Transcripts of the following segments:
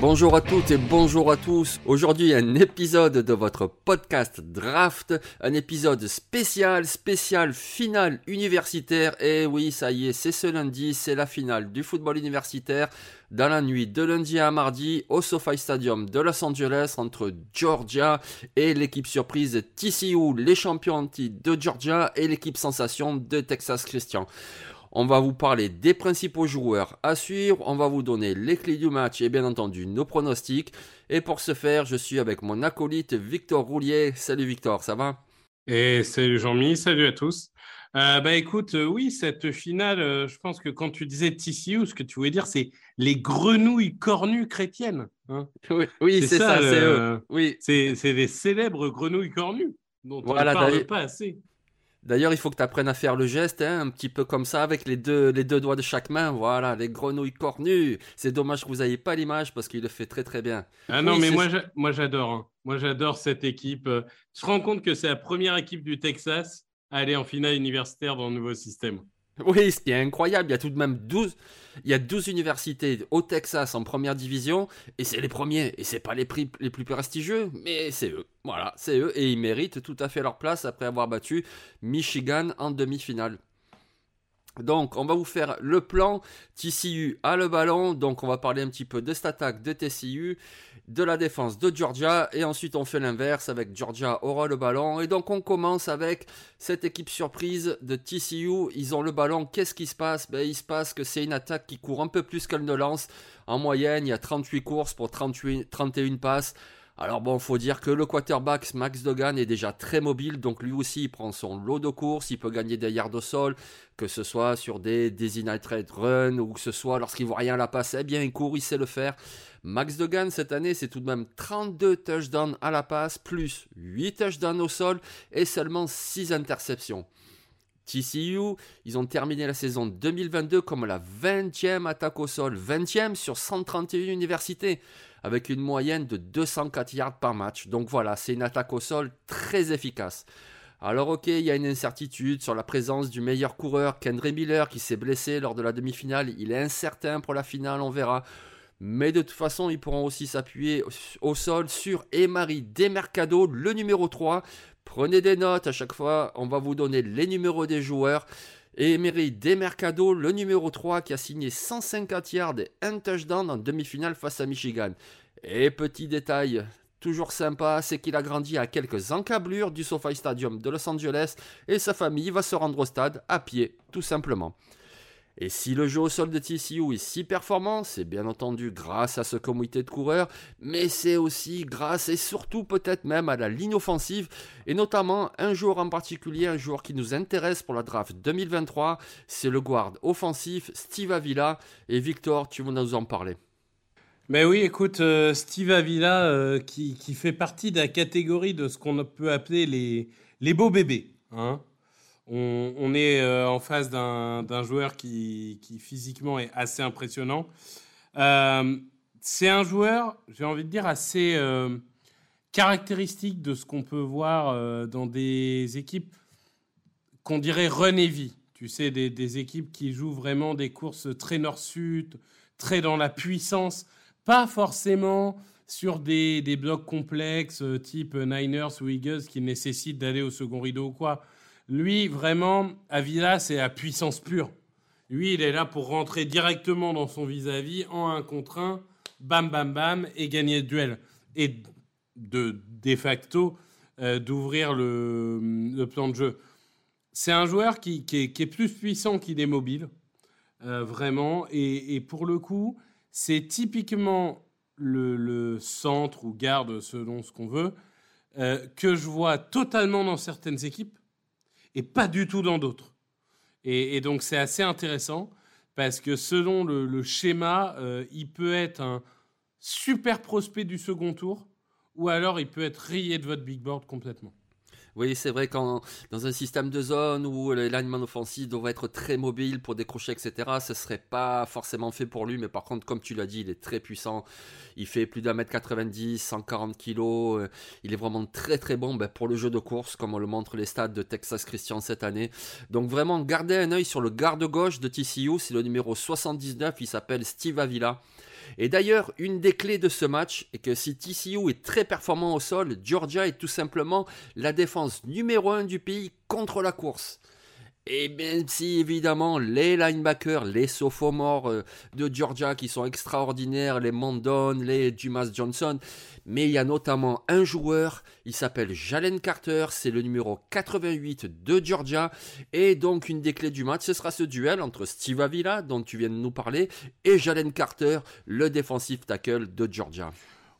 Bonjour à toutes et bonjour à tous. Aujourd'hui, un épisode de votre podcast Draft, un épisode spécial, spécial finale universitaire. Et oui, ça y est, c'est ce lundi, c'est la finale du football universitaire dans la nuit de lundi à mardi au SoFi Stadium de Los Angeles entre Georgia et l'équipe surprise TCU, les champions de Georgia et l'équipe sensation de Texas Christian. On va vous parler des principaux joueurs à suivre, on va vous donner les clés du match et bien entendu nos pronostics. Et pour ce faire, je suis avec mon acolyte Victor Roulier. Salut Victor, ça va? Et salut Jean-Mi, salut à tous. Euh, bah écoute, euh, oui, cette finale, euh, je pense que quand tu disais TCU, ce que tu voulais dire, c'est les grenouilles cornues chrétiennes. hein. Oui, oui, c'est ça, c'est eux. Oui. C'est des célèbres grenouilles cornues dont Voilà, on ne parle pas assez. D'ailleurs, il faut que tu apprennes à faire le geste, hein, un petit peu comme ça, avec les deux, les deux doigts de chaque main. Voilà, les grenouilles cornues. C'est dommage que vous n'ayez pas l'image parce qu'il le fait très très bien. Ah non, Oui, mais moi, moi j'adore. hein. Moi, j'adore cette équipe. Euh, Tu te rends compte que c'est la première équipe du Texas à aller en finale universitaire dans le nouveau système. Oui, ce qui est incroyable, il y a tout de même 12, il y a 12 universités au Texas en première division, et c'est les premiers, et c'est pas les prix les plus prestigieux, mais c'est eux. Voilà, c'est eux, et ils méritent tout à fait leur place après avoir battu Michigan en demi-finale. Donc, on va vous faire le plan. TCU a le ballon, donc on va parler un petit peu de cette attaque de TCU, de la défense de Georgia, et ensuite on fait l'inverse avec Georgia aura le ballon. Et donc on commence avec cette équipe surprise de TCU. Ils ont le ballon. Qu'est-ce qui se passe? Ben, Il se passe que c'est une attaque qui court un peu plus qu'elle ne lance. En moyenne, il y a 38 courses pour 38, 31 passes. Alors bon, faut dire que le quarterback Max Dogan est déjà très mobile, donc lui aussi il prend son lot de courses, il peut gagner des yards au sol, que ce soit sur des designated run ou que ce soit lorsqu'il voit rien à la passe, eh bien il court, il sait le faire. Max Dogan cette année c'est tout de même 32 touchdowns à la passe, plus 8 touchdowns au sol et seulement 6 interceptions. TCU, ils ont terminé la saison 2022 comme la 20e attaque au sol, 20e sur 131 universités, avec une moyenne de 204 yards par match. Donc voilà, c'est une attaque au sol très efficace. Alors ok, il y a une incertitude sur la présence du meilleur coureur, Kendry Miller, qui s'est blessé lors de la demi-finale. Il est incertain pour la finale, on verra. Mais de toute façon, ils pourront aussi s'appuyer au sol sur Emari Demercado, le numéro 3. Prenez des notes à chaque fois, on va vous donner les numéros des joueurs. Et Emery Demercado, le numéro 3, qui a signé 150 yards et un touchdown en demi-finale face à Michigan. Et petit détail, toujours sympa, c'est qu'il a grandi à quelques encablures du SoFi Stadium de Los Angeles et sa famille va se rendre au stade à pied, tout simplement. Et si le jeu au sol de TCU est si performant, c'est bien entendu grâce à ce comité de coureurs, mais c'est aussi grâce et surtout peut-être même à la ligne offensive, et notamment un joueur en particulier, un joueur qui nous intéresse pour la draft 2023, c'est le guard offensif Steve Avila, et Victor, tu vas nous en parler? Mais oui, écoute, euh, Steve Avila, euh, qui, qui fait partie de la catégorie de ce qu'on peut appeler les, les beaux bébés. hein. On, est euh, en face d'un joueur qui, physiquement est assez impressionnant. Euh, c'est un joueur, j'ai envie de dire, assez euh, caractéristique de ce qu'on peut voir dans des équipes qu'on dirait run heavy. Tu sais, des, équipes qui jouent vraiment des courses très nord-sud, très dans la puissance, pas forcément sur des, des blocs complexes type Niners ou Eagles qui nécessitent d'aller au second rideau ou quoi. Lui, vraiment, Avila, c'est la puissance pure. Lui, il est là pour rentrer directement dans son vis-à-vis en un contre un, bam, bam, bam, et gagner le duel. Et de, facto, euh, d'ouvrir le, plan de jeu. C'est un joueur qui, est, plus puissant qu'il est mobile, euh, vraiment. Et, pour le coup, c'est typiquement le, le, centre ou garde, selon ce qu'on veut, euh, que je vois totalement dans certaines équipes et pas du tout dans d'autres. Et, donc c'est assez intéressant parce que selon le, le schéma, euh, il peut être un super prospect du second tour ou alors il peut être rayé de votre big board complètement. Oui, c'est vrai qu'en dans un système de zone où les lineman offensifs doivent être très mobiles pour décrocher, etc., ce serait pas forcément fait pour lui. Mais par contre, comme tu l'as dit, il est très puissant. Il fait plus d'un mètre 90, 140 kilos. Il est vraiment très très bon ben, pour le jeu de course, comme on le montre les stades de Texas Christian cette année. Donc vraiment, gardez un œil sur le garde gauche de TCU. C'est le numéro 79. Il s'appelle Steve Avila. Et d'ailleurs, une des clés de ce match est que si TCU est très performant au sol, Georgia est tout simplement la défense numéro 1 du pays contre la course. Et même si évidemment les linebackers, les sophomores de Georgia qui sont extraordinaires, les Mondon, les Dumas Johnson, mais il y a notamment un joueur, il s'appelle Jalen Carter, c'est le numéro 88 de Georgia, et donc une des clés du match, ce sera ce duel entre Steve Avila, dont tu viens de nous parler, et Jalen Carter, le défensif tackle de Georgia.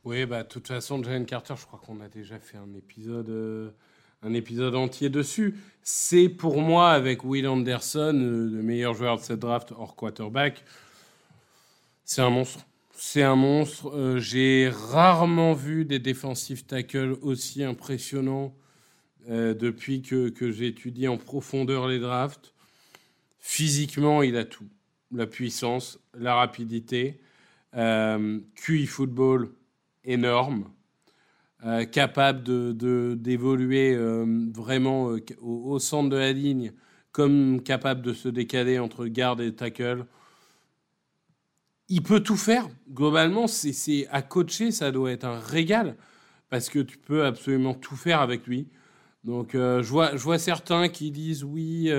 Oui, bah de toute façon, Jalen Carter, je crois qu'on a déjà fait un épisode... Euh un épisode entier dessus. C'est pour moi, avec Will Anderson, le meilleur joueur de cette draft hors quarterback, c'est un monstre. C'est un monstre. Euh, J'ai rarement vu des défensifs tackles aussi impressionnants euh, depuis que, que j'ai étudié en profondeur les drafts. Physiquement, il a tout. La puissance, la rapidité, euh, QI football énorme. Euh, capable d'évoluer de, euh, vraiment euh, au, centre de la ligne, comme capable de se décaler entre garde et tackle. Il peut tout faire. Globalement, c'est à coacher, ça doit être un régal parce que tu peux absolument tout faire avec lui. Donc, je, vois, je vois certains qui disent oui,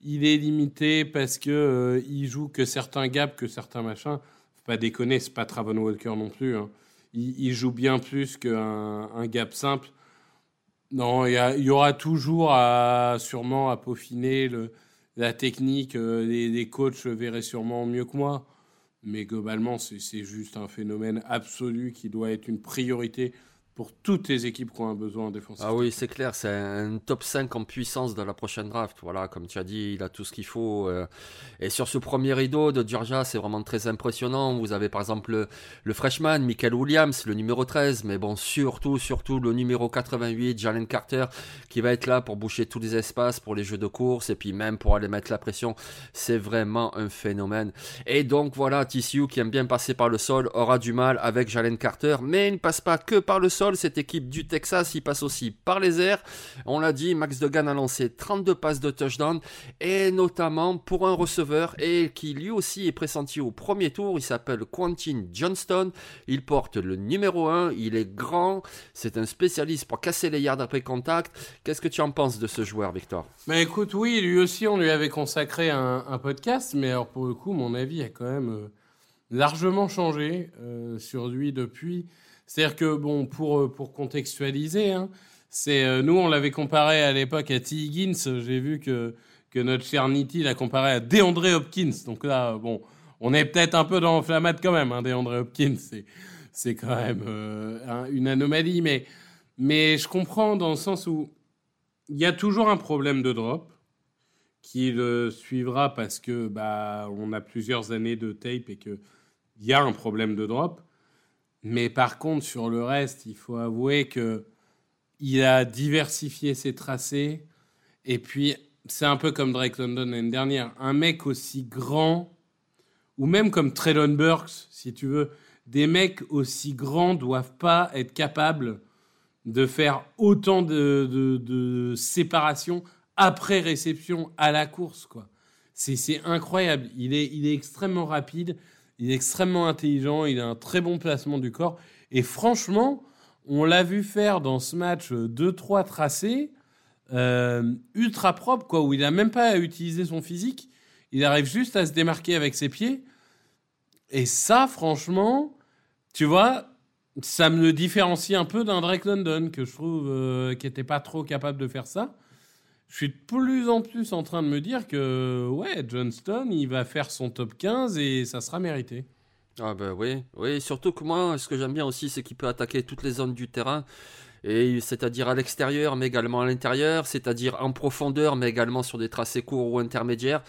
il est limité parce que il joue que certains gaps, que certains machins. Faut pas déconner, c'est pas Travon Walker non plus. Hein il, joue bien plus qu'un un gap simple. Non, il y, aura toujours sûrement à peaufiner la technique. Euh, les, les, coachs verraient sûrement mieux que moi. Mais globalement, c'est juste un phénomène absolu qui doit être une priorité pour toutes les équipes qui ont un besoin défensif. Ah oui, c'est clair, c'est un top 5 en puissance de la prochaine draft. Voilà, comme tu as dit, il a tout ce qu'il faut. Euh. Et sur ce premier rideau de Georgia, c'est vraiment très impressionnant. Vous avez par exemple le, le, freshman, Michael Williams, le numéro 13, mais bon, surtout, surtout le numéro 88, Jalen Carter, qui va être là pour boucher tous les espaces pour les jeux de course et puis même pour aller mettre la pression. C'est vraiment un phénomène. Et donc voilà, TCU qui aime bien passer par le sol aura du mal avec Jalen Carter, mais il ne passe pas que par le sol cette équipe du Texas, il passe aussi par les airs. On l'a dit, Max Degan a lancé 32 passes de touchdown et notamment pour un receveur et qui lui aussi est pressenti au premier tour. Il s'appelle Quentin Johnston. Il porte le numéro 1. Il est grand. C'est un spécialiste pour casser les yards après contact. Qu'est-ce que tu en penses de ce joueur, Victor? Mais écoute, oui, lui aussi, on lui avait consacré un, un podcast. Mais alors, pour le coup, mon avis a quand même euh, largement changé euh, sur lui depuis. C'est-à-dire que, bon, pour, euh, pour contextualiser, hein, c'est, euh, nous, on l'avait comparé à l'époque à T. Higgins. J'ai vu que, que notre cher Nitti l'a comparé à DeAndre Hopkins. Donc là, bon, on est peut-être un peu dans l'inflammate quand même. Hein, DeAndre Hopkins, c'est, c'est quand même euh, une anomalie. Mais, mais je comprends dans le sens où il y a toujours un problème de drop qui le suivra parce que bah, on a plusieurs années de tape et qu'il y a un problème de drop. Mais par contre, sur le reste, il faut avouer que il a diversifié ses tracés. Et puis, c'est un peu comme Drake London l'année dernière. Un mec aussi grand, ou même comme Traylon Burks, si tu veux, des mecs aussi grands doivent pas être capables de faire autant de, de, séparation après réception à la course. quoi. C'est incroyable. Il est extrêmement rapide. Il est extrêmement intelligent, il a un très bon placement du corps. Et franchement, on l'a vu faire dans ce match 2-3 tracés, euh, ultra propre, quoi, où il n'a même pas à utiliser son physique. Il arrive juste à se démarquer avec ses pieds. Et ça, franchement, tu vois, ça me le différencie un peu d'un Drake London, que je trouve euh, qui n'était pas trop capable de faire ça. Je suis de plus en plus en train de me dire que, ouais, Johnston, il va faire son top 15 et ça sera mérité. Ah ben oui, oui, surtout que moi, ce que j'aime bien aussi, c'est qu'il peut attaquer toutes les zones du terrain, c'est-à-dire à, l'extérieur, mais également à l'intérieur, c'est-à-dire en profondeur, mais également sur des tracés courts ou intermédiaires.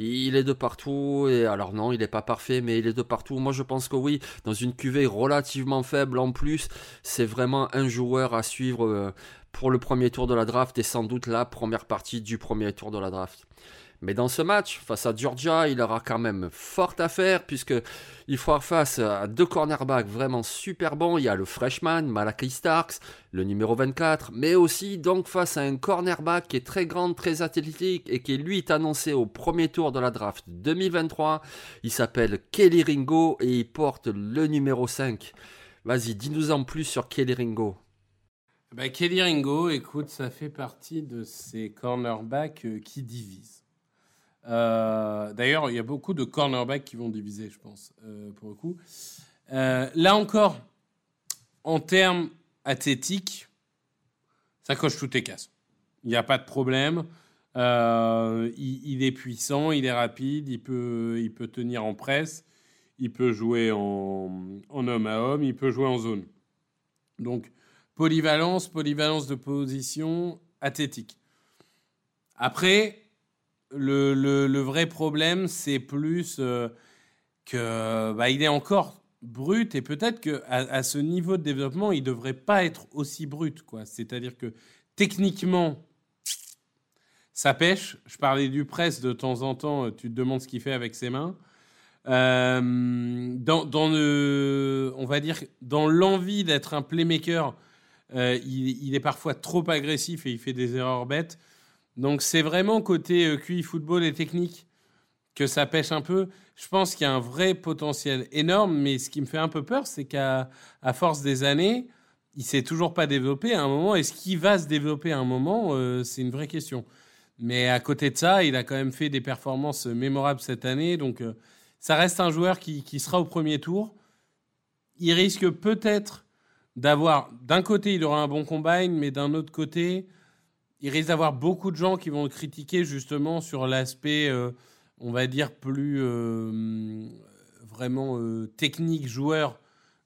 Il est de partout, et alors non, il n'est pas parfait, mais il est de partout. Moi, je pense que oui, dans une cuvée relativement faible en plus, c'est vraiment un joueur à suivre euh, pour le premier tour de la draft, et sans doute la première partie du premier tour de la draft. Mais dans ce match, face à Georgia, il aura quand même fort à faire, puisque il fera face à deux cornerbacks vraiment super bons. Il y a le freshman, Malachi Starks, le numéro 24, mais aussi donc face à un cornerback qui est très grand, très athlétique, et qui lui est annoncé au premier tour de la draft 2023. Il s'appelle Kelly Ringo, et il porte le numéro 5. Vas-y, dis-nous en plus sur Kelly Ringo. Bah, Kelly Ringo, écoute, ça fait partie de ces cornerbacks euh, qui divisent. Euh, d'ailleurs, il y a beaucoup de cornerbacks qui vont diviser, je pense, euh, pour le coup. Là encore, en termes athlétiques, ça coche toutes les cases. Il n'y a pas de problème. Il, est puissant, il est rapide, il peut, il peut tenir en presse, il peut jouer en, en homme à homme, il peut jouer en zone. Donc, polyvalence, polyvalence de position, athlétique. Après, le, vrai problème, c'est plus euh, que bah, il est encore brut et peut-être que à, ce niveau de développement, il devrait pas être aussi brut, quoi. C'est-à-dire que techniquement, ça pêche. Je parlais du presse de temps en temps. Tu te demandes ce qu'il fait avec ses mains. Euh, dans, le, on va dire, dans l'envie d'être un playmaker, euh, il, est parfois trop agressif et il fait des erreurs bêtes. Donc c'est vraiment côté euh, QI football et technique que ça pêche un peu. Je pense qu'il y a un vrai potentiel énorme, mais ce qui me fait un peu peur, c'est qu'à force des années, il s'est toujours pas développé à un moment. Est-ce qu'il va se développer à un moment euh, C'est une vraie question. Mais à côté de ça, il a quand même fait des performances mémorables cette année. Donc euh, ça reste un joueur qui sera au premier tour. Il risque peut-être d'avoir, d'un côté, il aura un bon combine, mais d'un autre côté, il risque d'avoir beaucoup de gens qui vont le critiquer justement sur l'aspect, euh, on va dire, plus euh, vraiment euh, technique joueur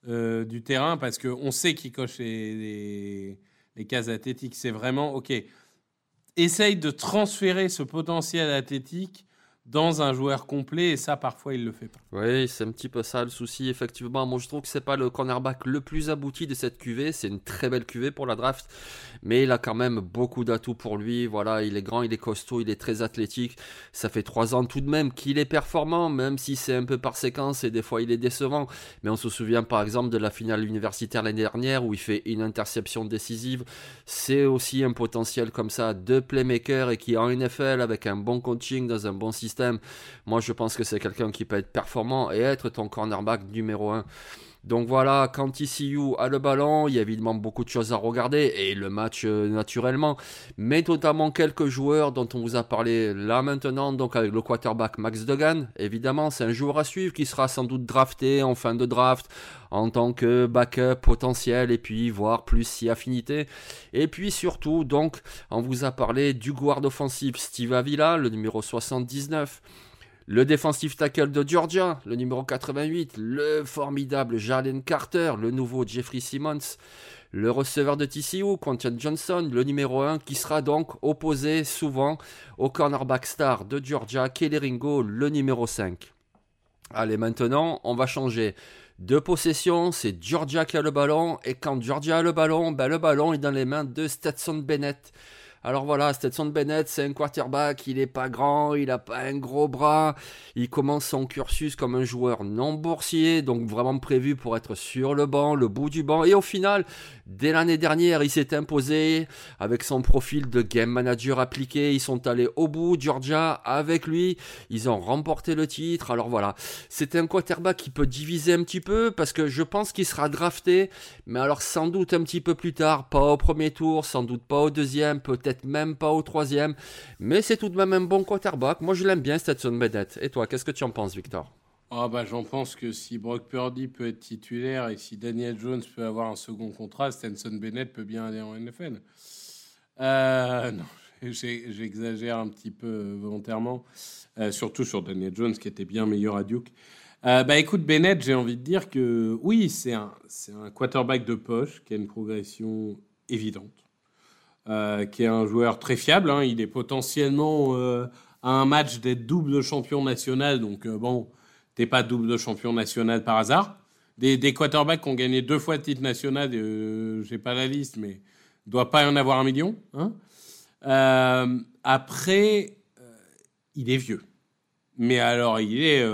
du terrain, parce qu'on sait qu'il coche les, les, cases athlétiques. C'est vraiment, OK, essaye de transférer ce potentiel athlétique dans un joueur complet et ça parfois il le fait pas. Oui, c'est un petit peu ça le souci effectivement. Moi je trouve que c'est pas le cornerback le plus abouti de cette QV, c'est une très belle QV pour la draft, mais il a quand même beaucoup d'atouts pour lui. Voilà, il est grand, il est costaud, il est très athlétique. Ça fait trois ans tout de même qu'il est performant, même si c'est un peu par séquence et des fois il est décevant. Mais on se souvient par exemple de la finale universitaire l'année dernière où il fait une interception décisive. C'est aussi un potentiel comme ça de playmaker et qui en NFL avec un bon coaching dans un bon système moi, je pense que c'est quelqu'un qui peut être performant et être ton cornerback numéro 1. Donc voilà, quand ECU a le ballon, il y a évidemment beaucoup de choses à regarder et le match euh, naturellement, mais notamment quelques joueurs dont on vous a parlé là maintenant, donc avec le quarterback Max Duggan, évidemment c'est un joueur à suivre qui sera sans doute drafté en fin de draft en tant que backup potentiel et puis voir plus si affinité. Et puis surtout donc on vous a parlé du guard offensif Steve Avila, le numéro 79 le défensif tackle de Georgia, le numéro 88, le formidable Jalen Carter, le nouveau Jeffrey Simmons, le receveur de TCU, Quentin Johnson, le numéro 1, qui sera donc opposé souvent au cornerback star de Georgia, Kelly Ringo, le numéro 5. Allez, maintenant, on va changer de possession. C'est Georgia qui a le ballon. Et quand Georgia a le ballon, ben, le ballon est dans les mains de Stetson Bennett Alors voilà, Stetson Bennett, c'est un quarterback, il est pas grand, il a pas un gros bras, il commence son cursus comme un joueur non boursier, donc vraiment prévu pour être sur le banc, le bout du banc, et au final, dès l'année dernière, il s'est imposé avec son profil de game manager appliqué, ils sont allés au bout, Georgia avec lui, ils ont remporté le titre, alors voilà, c'est un quarterback qui peut diviser un petit peu, parce que je pense qu'il sera drafté, mais alors sans doute un petit peu plus tard, pas au premier tour, sans doute pas au deuxième, peut-être même pas au troisième. Mais c'est tout de même un bon quarterback. Moi, je l'aime bien, Stetson Bennett. Et toi, qu'est-ce que tu en penses, Victor? Bah, J'en pense que si Brock Purdy peut être titulaire et si Daniel Jones peut avoir un second contrat, Stetson Bennett peut bien aller en NFL. Euh, non, j'exagère un petit peu euh, volontairement, euh, surtout sur Daniel Jones qui était bien meilleur à Duke. bah écoute, Bennett, j'ai envie de dire que oui, c'est un quarterback de poche qui a une progression évidente. Euh, qui est un joueur très fiable. Hein. Il est potentiellement euh, à un match d'être double champion national. Donc, euh, bon, t'es pas double champion national par hasard. Des, des quarterbacks qui ont gagné deux fois le titre national, j'ai pas la liste, mais doit pas y en avoir un million. Hein. après, il est vieux. Mais alors, il est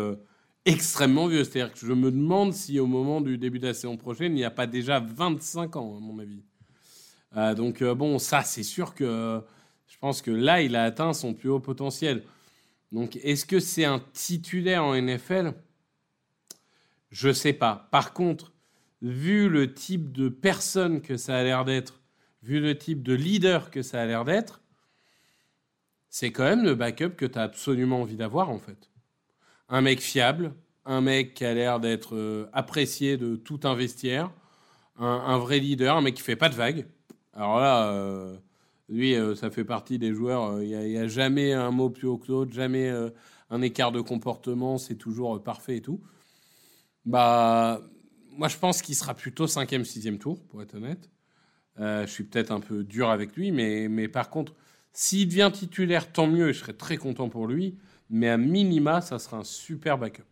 extrêmement vieux. C'est-à-dire que je me demande si au moment du début de la saison prochaine, il n'y a pas déjà 25 ans, à mon avis. Euh, donc euh, bon, ça c'est sûr que je pense que là, il a atteint son plus haut potentiel. Donc est-ce que c'est un titulaire en NFL Je sais pas. Par contre, vu le type de personne que ça a l'air d'être, vu le type de leader que ça a l'air d'être, c'est quand même le backup que tu as absolument envie d'avoir en fait. Un mec fiable, un mec qui a l'air d'être euh, apprécié de tout un vestiaire, un, un, vrai leader, un mec qui fait pas de vagues. Alors là, euh, lui, euh, ça fait partie des joueurs. Euh, il n'y a, jamais un mot plus haut que l'autre, jamais un écart de comportement. C'est toujours parfait et tout. Bah, moi, je pense qu'il sera plutôt 5e, 6e tour, pour être honnête. je suis peut-être un peu dur avec lui, mais, mais par contre, s'il devient titulaire, tant mieux, je serais très content pour lui. Mais à minima, ça sera un super backup.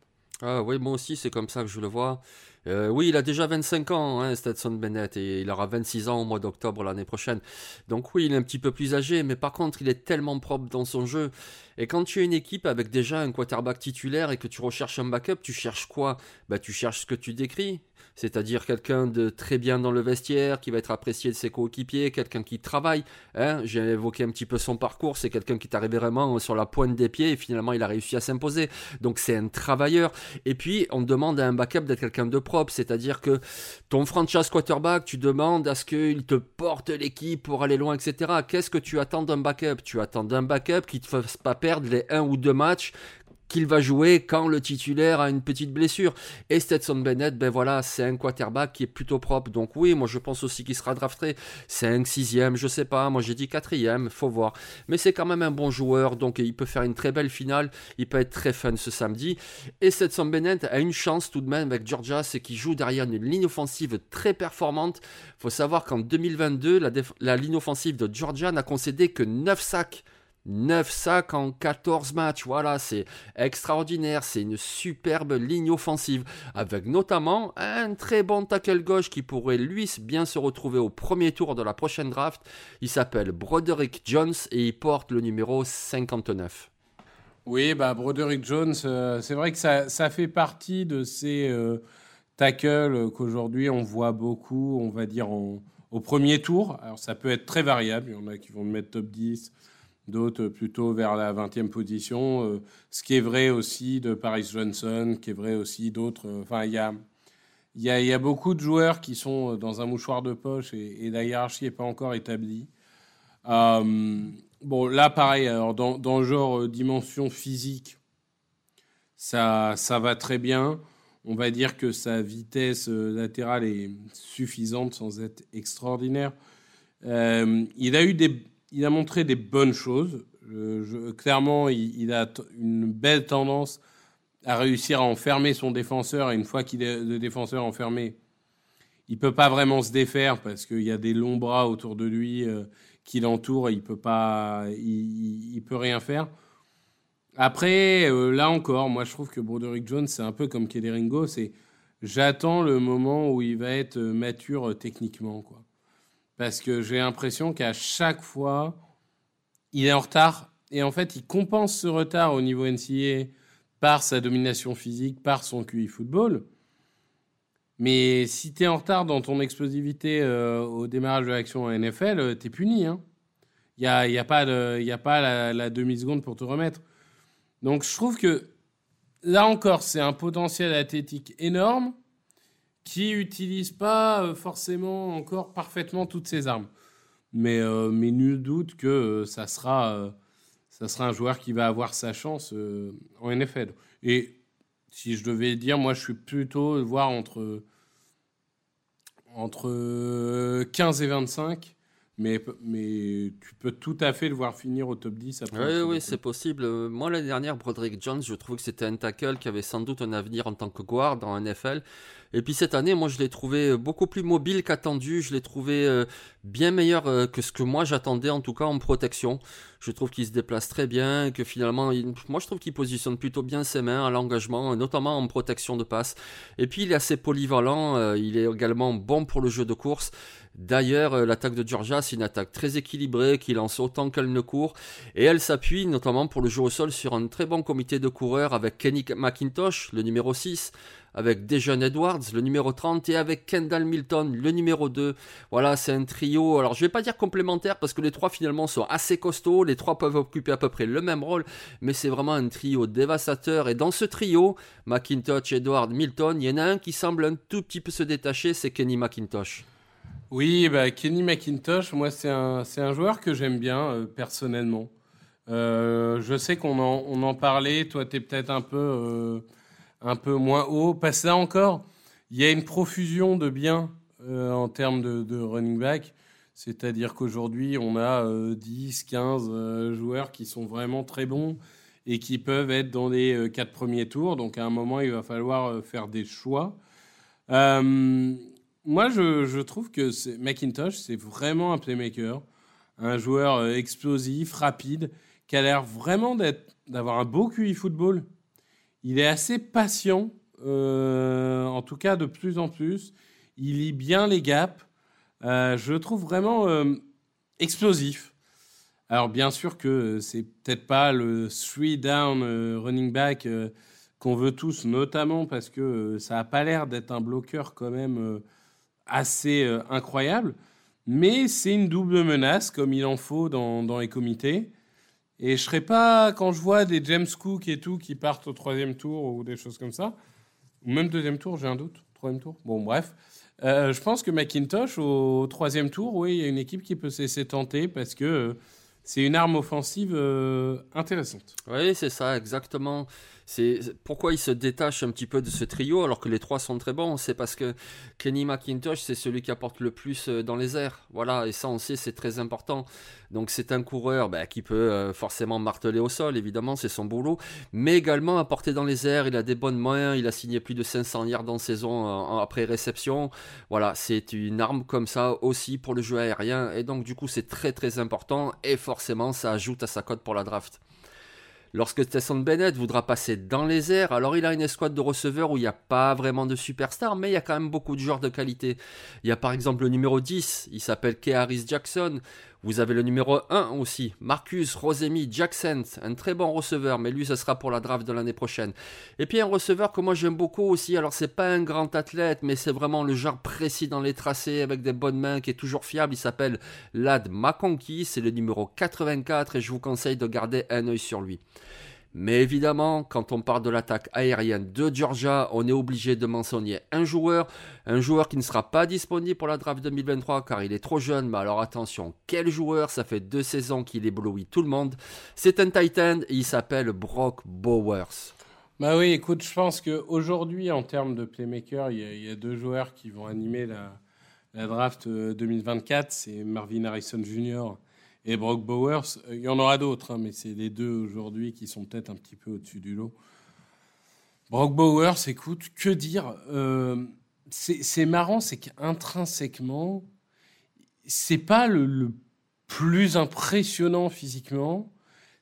Ah oui, moi aussi, c'est comme ça que je le vois. Euh, oui, il a déjà 25 ans, hein, Stetson Bennett, et il aura 26 ans au mois d'octobre l'année prochaine. Donc oui, il est un petit peu plus âgé, mais par contre, il est tellement propre dans son jeu. Et quand tu as une équipe avec déjà un quarterback titulaire et que tu recherches un backup, tu cherches quoi? Bah, tu cherches ce que tu décris c'est-à-dire quelqu'un de très bien dans le vestiaire, qui va être apprécié de ses coéquipiers, quelqu'un qui travaille. Hein. J'ai évoqué un petit peu son parcours, c'est quelqu'un qui est arrivé vraiment sur la pointe des pieds et finalement il a réussi à s'imposer. Donc c'est un travailleur. Et puis on demande à un backup d'être quelqu'un de propre, c'est-à-dire que ton franchise quarterback, tu demandes à ce qu'il te porte l'équipe pour aller loin, etc. Qu'est-ce que tu attends d'un backup? Tu attends d'un backup qui ne te fasse pas perdre les un ou deux matchs qu'il va jouer quand le titulaire a une petite blessure. Et Stetson Bennett, ben voilà, c'est un quarterback qui est plutôt propre. Donc oui, moi je pense aussi qu'il sera drafté 5, 6e, je sais pas, moi j'ai dit 4e, faut voir. Mais c'est quand même un bon joueur, donc il peut faire une très belle finale, il peut être très fun ce samedi. Et Stetson Bennett a une chance tout de même avec Georgia, c'est qu'il joue derrière une ligne offensive très performante. faut savoir qu'en 2022, la, la ligne offensive de Georgia n'a concédé que 9 sacs 9 sacs en 14 matchs, voilà, c'est extraordinaire, c'est une superbe ligne offensive, avec notamment un très bon tackle gauche qui pourrait lui bien se retrouver au premier tour de la prochaine draft. Il s'appelle Broderick Jones et il porte le numéro 59. Oui, bah Broderick Jones, euh, c'est vrai que ça, fait partie de ces euh, tackles qu'aujourd'hui on voit beaucoup, on va dire, au premier tour. Alors ça peut être très variable, il y en a qui vont le mettre top 10, d'autres plutôt vers la 20e position. Euh, ce qui est vrai aussi de Paris Johnson, qui est vrai aussi d'autres. Euh, enfin, il y a, y, a, y a, beaucoup de joueurs qui sont euh, dans un mouchoir de poche et, la hiérarchie n'est pas encore établie. bon, là, pareil, alors dans, dans, le genre dimension physique, ça, ça va très bien. On va dire que sa vitesse latérale est suffisante sans être extraordinaire. il a eu des il a montré des bonnes choses. clairement, il, a une belle tendance à réussir à enfermer son défenseur. Et une fois qu'il est le défenseur enfermé, il peut pas vraiment se défaire parce qu'il y a des longs bras autour de lui euh, qui l'entourent. Il peut il, peut rien faire. Après, euh, là encore, moi je trouve que Broderick Jones, c'est un peu comme Kelly Ringo. C'est j'attends le moment où il va être mature techniquement. Parce que j'ai l'impression qu'à chaque fois, il est en retard. Et en fait, il compense ce retard au niveau NCA par sa domination physique, par son QI football. Mais si tu es en retard dans ton explosivité euh, au démarrage de l'action en NFL, tu es puni. Hein. Il n'y a, y a, pas, y a pas la, la demi-seconde pour te remettre. Donc je trouve que là encore, c'est un potentiel athlétique énorme qui n'utilise pas euh, forcément encore parfaitement toutes ses armes. Mais, euh, mais nul doute que euh, ça, sera, ça sera un joueur qui va avoir sa chance en NFL. Et si je devais dire, moi je suis plutôt voir entre, entre 15 et 25 mais, mais tu peux tout à fait le voir finir au top 10 après. Oui, oui, c'est possible. Moi, l'année dernière, Broderick Jones, je trouvais que c'était un tackle qui avait sans doute un avenir en tant que guard en NFL. Et puis cette année, moi, je l'ai trouvé beaucoup plus mobile qu'attendu. Je l'ai trouvé euh, bien meilleur euh, que ce que moi j'attendais, en tout cas en protection. Je trouve qu'il se déplace très bien, que finalement, moi, je trouve qu'il positionne plutôt bien ses mains à l'engagement, notamment en protection de passe. Et puis, il est assez polyvalent. Euh, il est également bon pour le jeu de course. D'ailleurs, euh, l'attaque de Georgia, c'est une attaque très équilibrée qui lance autant qu'elle ne court. Et elle s'appuie notamment pour le jeu au sol sur un très bon comité de coureurs avec Kenny McIntosh, le numéro 6, avec Dejon Edwards, le numéro 30, et avec Kendall Milton, le numéro 2. Voilà, c'est un trio. Alors, je vais pas dire complémentaire parce que les trois finalement sont assez costauds. Les trois peuvent occuper à peu près le même rôle, mais c'est vraiment un trio dévastateur. Et dans ce trio, McIntosh, Edwards, Milton, il y en a un qui semble un tout petit peu se détacher, c'est Kenny McIntosh. Oui, bah, Kenny McIntosh, moi, c'est un, un, joueur que j'aime bien, euh, personnellement. Euh, je sais qu'on en, on en parlait, toi, tu es peut-être un, peu, euh, un peu moins haut. Parce que là encore, il y a une profusion de biens en termes de, running back. C'est-à-dire qu'aujourd'hui, on a 10, 15 joueurs qui sont vraiment très bons et qui peuvent être dans les quatre premiers tours. Donc, à un moment, il va falloir faire des choix moi, je, trouve que Macintosh, c'est vraiment un playmaker, un joueur euh, explosif, rapide, qui a l'air vraiment d'avoir un beau QI football. Il est assez patient, euh, en tout cas de plus en plus. Il lit bien les gaps. Euh, je le trouve vraiment explosif. Alors bien sûr que c'est peut-être pas le three down running back qu'on veut tous, notamment parce que ça a pas l'air d'être un bloqueur quand même assez euh, incroyable, mais c'est une double menace comme il en faut dans, dans les comités. Et je serais pas, quand je vois des James Cook et tout qui partent au troisième tour ou des choses comme ça, ou même deuxième tour, j'ai un doute, troisième tour. Bon, bref. Euh, je pense que McIntosh, au troisième tour, oui, il y a une équipe qui peut se laisser tenter parce que euh, c'est une arme offensive intéressante. Oui, c'est ça, exactement. C'est pourquoi il se détache un petit peu de ce trio alors que les trois sont très bons? C'est parce que Kenny McIntosh c'est celui qui apporte le plus euh, dans les airs. Voilà, et ça on sait c'est très important. Donc c'est un coureur bah, qui peut euh, forcément marteler au sol, évidemment c'est son boulot, mais également apporter dans les airs. Il a des bonnes mains. Il a signé plus de 500 yards en saison après réception. Voilà, c'est une arme comme ça aussi pour le jeu aérien. Et donc du coup c'est très très important et forcément ça ajoute à sa cote pour la draft. Lorsque Tesson Bennett voudra passer dans les airs, alors il a une escouade de receveurs où il n'y a pas vraiment de superstars, mais il y a quand même beaucoup de joueurs de qualité. Il y a par exemple le numéro 10, il s'appelle Keharis Jackson, vous avez le numéro 1 aussi, Marcus Rosemi Jackson, un très bon receveur, mais lui, ce sera pour la draft de l'année prochaine. Et puis un receveur que moi j'aime beaucoup aussi, alors c'est pas un grand athlète, mais c'est vraiment le genre précis dans les tracés, avec des bonnes mains, qui est toujours fiable. Il s'appelle Lad McConkey, c'est le numéro 84, et je vous conseille de garder un œil sur lui. Mais évidemment, quand on parle de l'attaque aérienne de Georgia, on est obligé de mentionner un joueur, un joueur qui ne sera pas disponible pour la draft 2023 car il est trop jeune, mais alors attention, quel joueur, ça fait deux saisons qu'il éblouit tout le monde. C'est un Titan et il s'appelle Brock Bowers. Bah oui, écoute, je pense qu'aujourd'hui, en termes de playmaker, il y, a, deux joueurs qui vont animer la, la draft 2024, euh, c'est Marvin Harrison Jr et Brock Bowers. Il y en aura d'autres, hein, mais c'est les deux aujourd'hui qui sont peut-être un petit peu au-dessus du lot. Brock Bowers, écoute, que dire euh, C'est marrant, c'est qu'intrinsèquement, c'est pas le, plus impressionnant physiquement.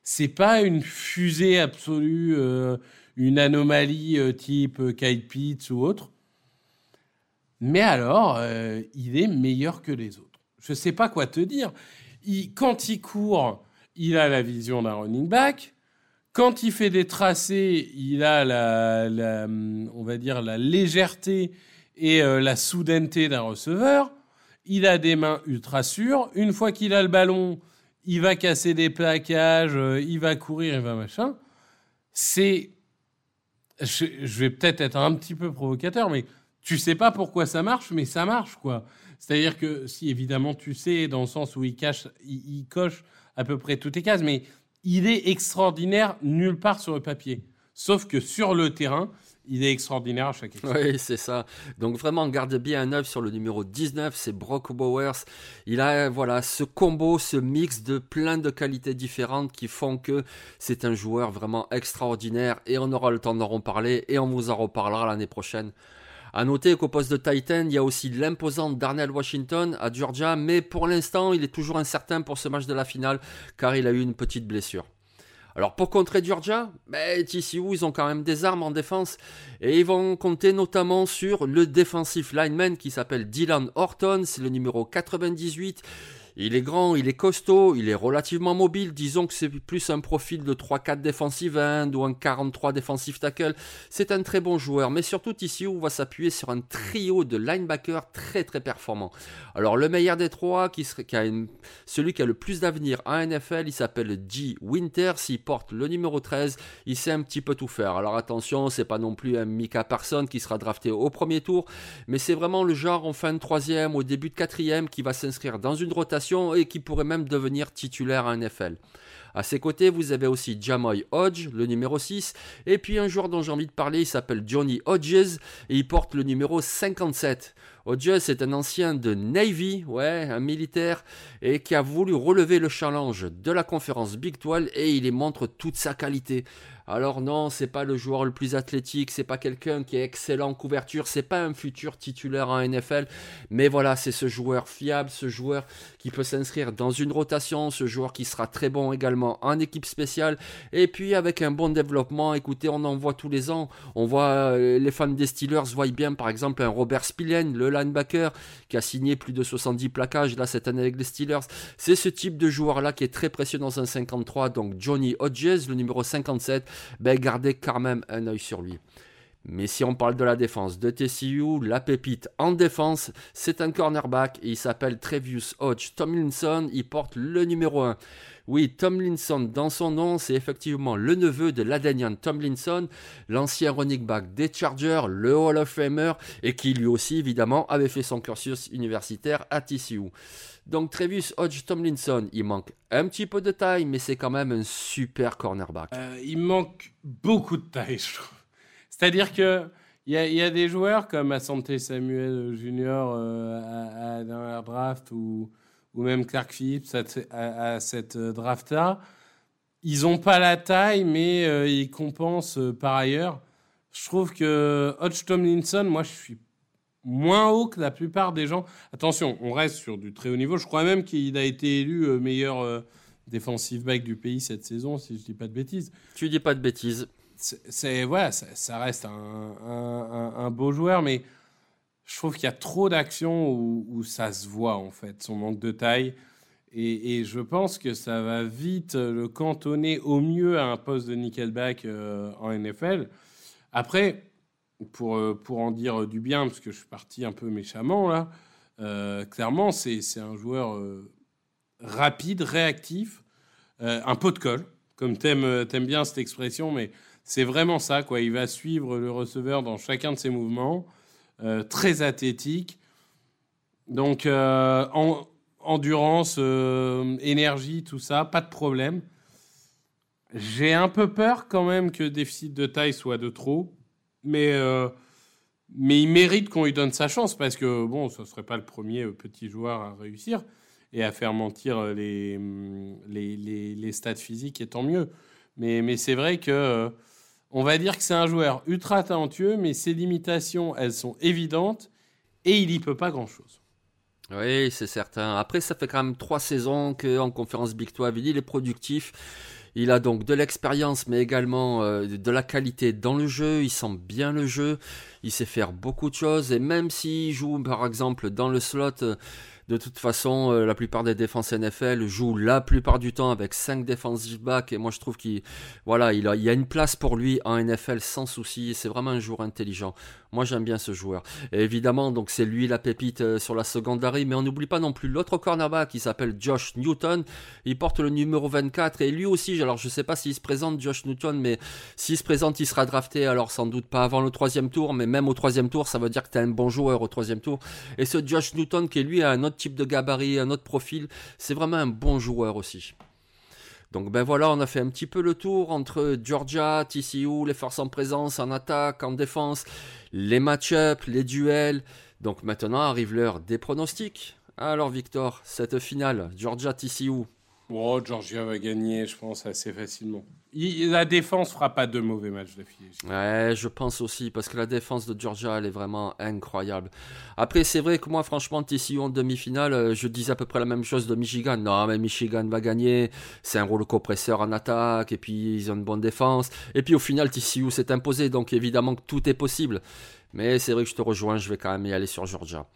C'est pas une fusée absolue, euh, une anomalie euh, type Kyle Pitts ou autre. Mais alors, il est meilleur que les autres. Je sais pas quoi te dire quand il court, il a la vision d'un running back. Quand il fait des tracés, il a la, on va dire la légèreté et euh, la soudaineté d'un receveur. Il a des mains ultra sûres. Une fois qu'il a le ballon, il va casser des plaquages, euh, il va courir, il va machin. C'est, je, je vais peut-être être un petit peu provocateur, mais tu sais pas pourquoi ça marche, mais ça marche quoi. C'est-à-dire que si évidemment tu sais, dans le sens où il, coche à peu près toutes les cases, mais il est extraordinaire nulle part sur le papier. Sauf que sur le terrain, il est extraordinaire à chaque équipe. Oui, c'est ça. Donc vraiment, garde bien un œil sur le numéro 19, c'est Brock Bowers. Il a voilà ce combo, ce mix de plein de qualités différentes qui font que c'est un joueur vraiment extraordinaire et on aura le temps d'en reparler et on vous en reparlera l'année prochaine. À noter qu'au poste de Titan, il y a aussi l'imposant Darnell Washington à Georgia, mais pour l'instant, il est toujours incertain pour ce match de la finale car il a eu une petite blessure. Alors pour contrer Georgia, ben, TCU, ils ont quand même des armes en défense et ils vont compter notamment sur le defensive lineman qui s'appelle Dylan Horton, c'est le numéro 98. Il est grand, il est costaud, il est relativement mobile. Disons que c'est plus un profil de 3-4 défensive end ou un 43 défensif tackle. C'est un très bon joueur, mais surtout ici on va s'appuyer sur un trio de linebackers très très performants. Alors le meilleur des trois, celui qui a le plus d'avenir en NFL, il s'appelle G. Winters. Il porte le numéro 13. Il sait un petit peu tout faire. Alors attention, c'est pas non plus un Mika Parson qui sera drafté au premier tour, mais c'est vraiment le genre en fin de troisième, au début de quatrième, qui va s'inscrire dans une rotation et qui pourrait même devenir titulaire à NFL. À ses côtés, vous avez aussi Jamoy Hodge, le numéro 6, et puis un joueur dont j'ai envie de parler, il s'appelle Johnny Hodges, et il porte le numéro 57. Hodges est un ancien de Navy, ouais, un militaire, et qui a voulu relever le challenge de la conférence Big 12, et il y montre toute sa qualité. Alors non, c'est pas le joueur le plus athlétique, c'est pas quelqu'un qui est excellent en couverture, c'est pas un futur titulaire en NFL, mais voilà, c'est ce joueur fiable, ce joueur qui peut s'inscrire dans une rotation, ce joueur qui sera très bon également en équipe spéciale, et puis avec un bon développement, écoutez, on en voit tous les ans, on voit euh, les fans des Steelers voient bien par exemple un Robert Spillane, le linebacker, qui a signé plus de 70 plaquages cette année avec les Steelers, c'est ce type de joueur là qui est très précieux dans un 53, donc Johnny Hodges, le numéro 57, ben gardez quand même un œil sur lui. Mais si on parle de la défense de TCU, la pépite en défense, c'est un cornerback et il s'appelle Trevius Hodge Tomlinson, il porte le numéro 1. Oui, Tomlinson, dans son nom, c'est effectivement le neveu de Ladanian Tomlinson, l'ancien running back des Chargers, le Hall of Famer, et qui lui aussi, évidemment, avait fait son cursus universitaire à TCU. Donc Trevius Hodge Tomlinson, il manque un petit peu de taille, mais c'est quand même un super cornerback. Euh, il manque beaucoup de taille, je trouve. C'est-à-dire que il y, a des joueurs comme Asante Samuel Junior euh, dans la draft ou, ou même Clark Phillips à, cette draft-là. Ils n'ont pas la taille, mais euh, ils compensent par ailleurs. Je trouve que Hodge Tomlinson, moi, je suis moins haut que la plupart des gens. Attention, on reste sur du très haut niveau. Je crois même qu'il a été élu euh, meilleur euh, defensive back du pays cette saison, si je dis pas de bêtises. Tu dis pas de bêtises. C'est voilà, ça, reste un, beau joueur, mais je trouve qu'il y a trop d'actions où, ça se voit en fait, son manque de taille. Et, je pense que ça va vite le cantonner au mieux à un poste de nickelback euh, en NFL. Après, pour, euh, pour en dire du bien, parce que je suis parti un peu méchamment là, euh, clairement, c'est un joueur euh, rapide, réactif, un pot de colle, comme t'aimes aimes bien cette expression, mais c'est vraiment ça. Quoi. Il va suivre le receveur dans chacun de ses mouvements, très athlétique. Donc, en, endurance, énergie, tout ça, pas de problème. J'ai un peu peur quand même que déficit de taille soit de trop mais, euh, mais il mérite qu'on lui donne sa chance parce que, bon, ce ne serait pas le premier euh, petit joueur à réussir et à faire mentir euh, les, les, les, les stats physiques, et tant mieux. Mais, mais c'est vrai que on va dire que c'est un joueur ultra talentueux, mais ses limitations, elles sont évidentes et il n'y peut pas grand-chose. Oui, c'est certain. Après, ça fait quand même trois saisons qu'en conférence Big 12, il est productif. Il a donc de l'expérience, mais également euh, de la qualité dans le jeu. Il sent bien le jeu. Il sait faire beaucoup de choses. Et même s'il joue, par exemple, dans le slot, De toute façon, euh, la plupart des défenses NFL jouent la plupart du temps avec 5 defensive backs et moi je trouve qu'il voilà, il, y a une place pour lui en NFL sans souci. C'est vraiment un joueur intelligent. Moi, j'aime bien ce joueur. Évidemment, donc c'est lui la pépite euh, sur la secondary, mais on n'oublie pas non plus l'autre cornerback qui s'appelle Josh Newton. Il porte le numéro 24 et lui aussi, alors je sais pas s'il se présente Josh Newton, mais s'il se présente, il sera drafté. Alors sans doute pas avant le troisième tour, mais même au troisième tour, ça veut dire que tu es un bon joueur au troisième tour. Et ce Josh Newton qui lui a un autre type de gabarit, un autre profil, c'est vraiment un bon joueur aussi. Donc ben voilà, on a fait un petit peu le tour entre Georgia, TCU, les forces en présence, en attaque, en défense, les match-ups, les duels. Donc maintenant arrive l'heure des pronostics. Alors Victor, cette finale, Georgia-TCU, Oh, Georgia va gagner, je pense, assez facilement. La défense fera pas de mauvais matchs d'affilée. Ouais, je pense aussi, parce que la défense de Georgia, elle est vraiment incroyable. Après, c'est vrai que moi, franchement, TCU en demi-finale, euh, je disais à peu près la même chose de Michigan. Non, mais Michigan va gagner, c'est un rôle compresseur en attaque, et puis ils ont une bonne défense. Et puis au final, TCU s'est imposé, donc évidemment que tout est possible. Mais c'est vrai que je te rejoins, je vais quand même y aller sur Georgia.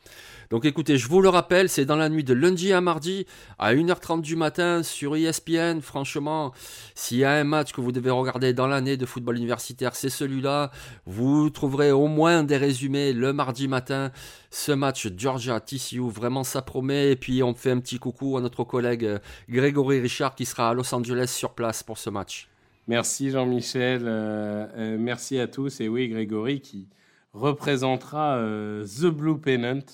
Donc écoutez, je vous le rappelle, c'est dans la nuit de lundi à mardi à 1h30 du matin sur ESPN. Franchement, s'il y a un match que vous devez regarder dans l'année de football universitaire, c'est celui-là. Vous trouverez au moins des résumés le mardi matin. Ce match Georgia-TCU, vraiment ça promet. Et puis on fait un petit coucou à notre collègue euh, Grégory Richard qui sera à Los Angeles sur place pour ce match. Merci Jean-Michel, euh, euh, merci à tous. Et oui, Grégory qui représentera The Blue Pennant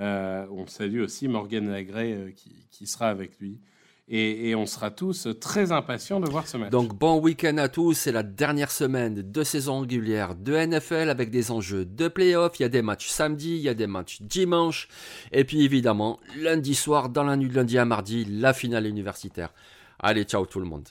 euh, on salue aussi Morgan Lagré euh, qui, sera avec lui. Et, on sera tous très impatients de voir ce match. Donc bon week-end à tous, c'est la dernière semaine de saison régulière de NFL avec des enjeux de playoffs. Il y a des matchs samedi, il y a des matchs dimanche. Et puis évidemment, lundi soir, dans la nuit de lundi à mardi, la finale universitaire. Allez, ciao tout le monde.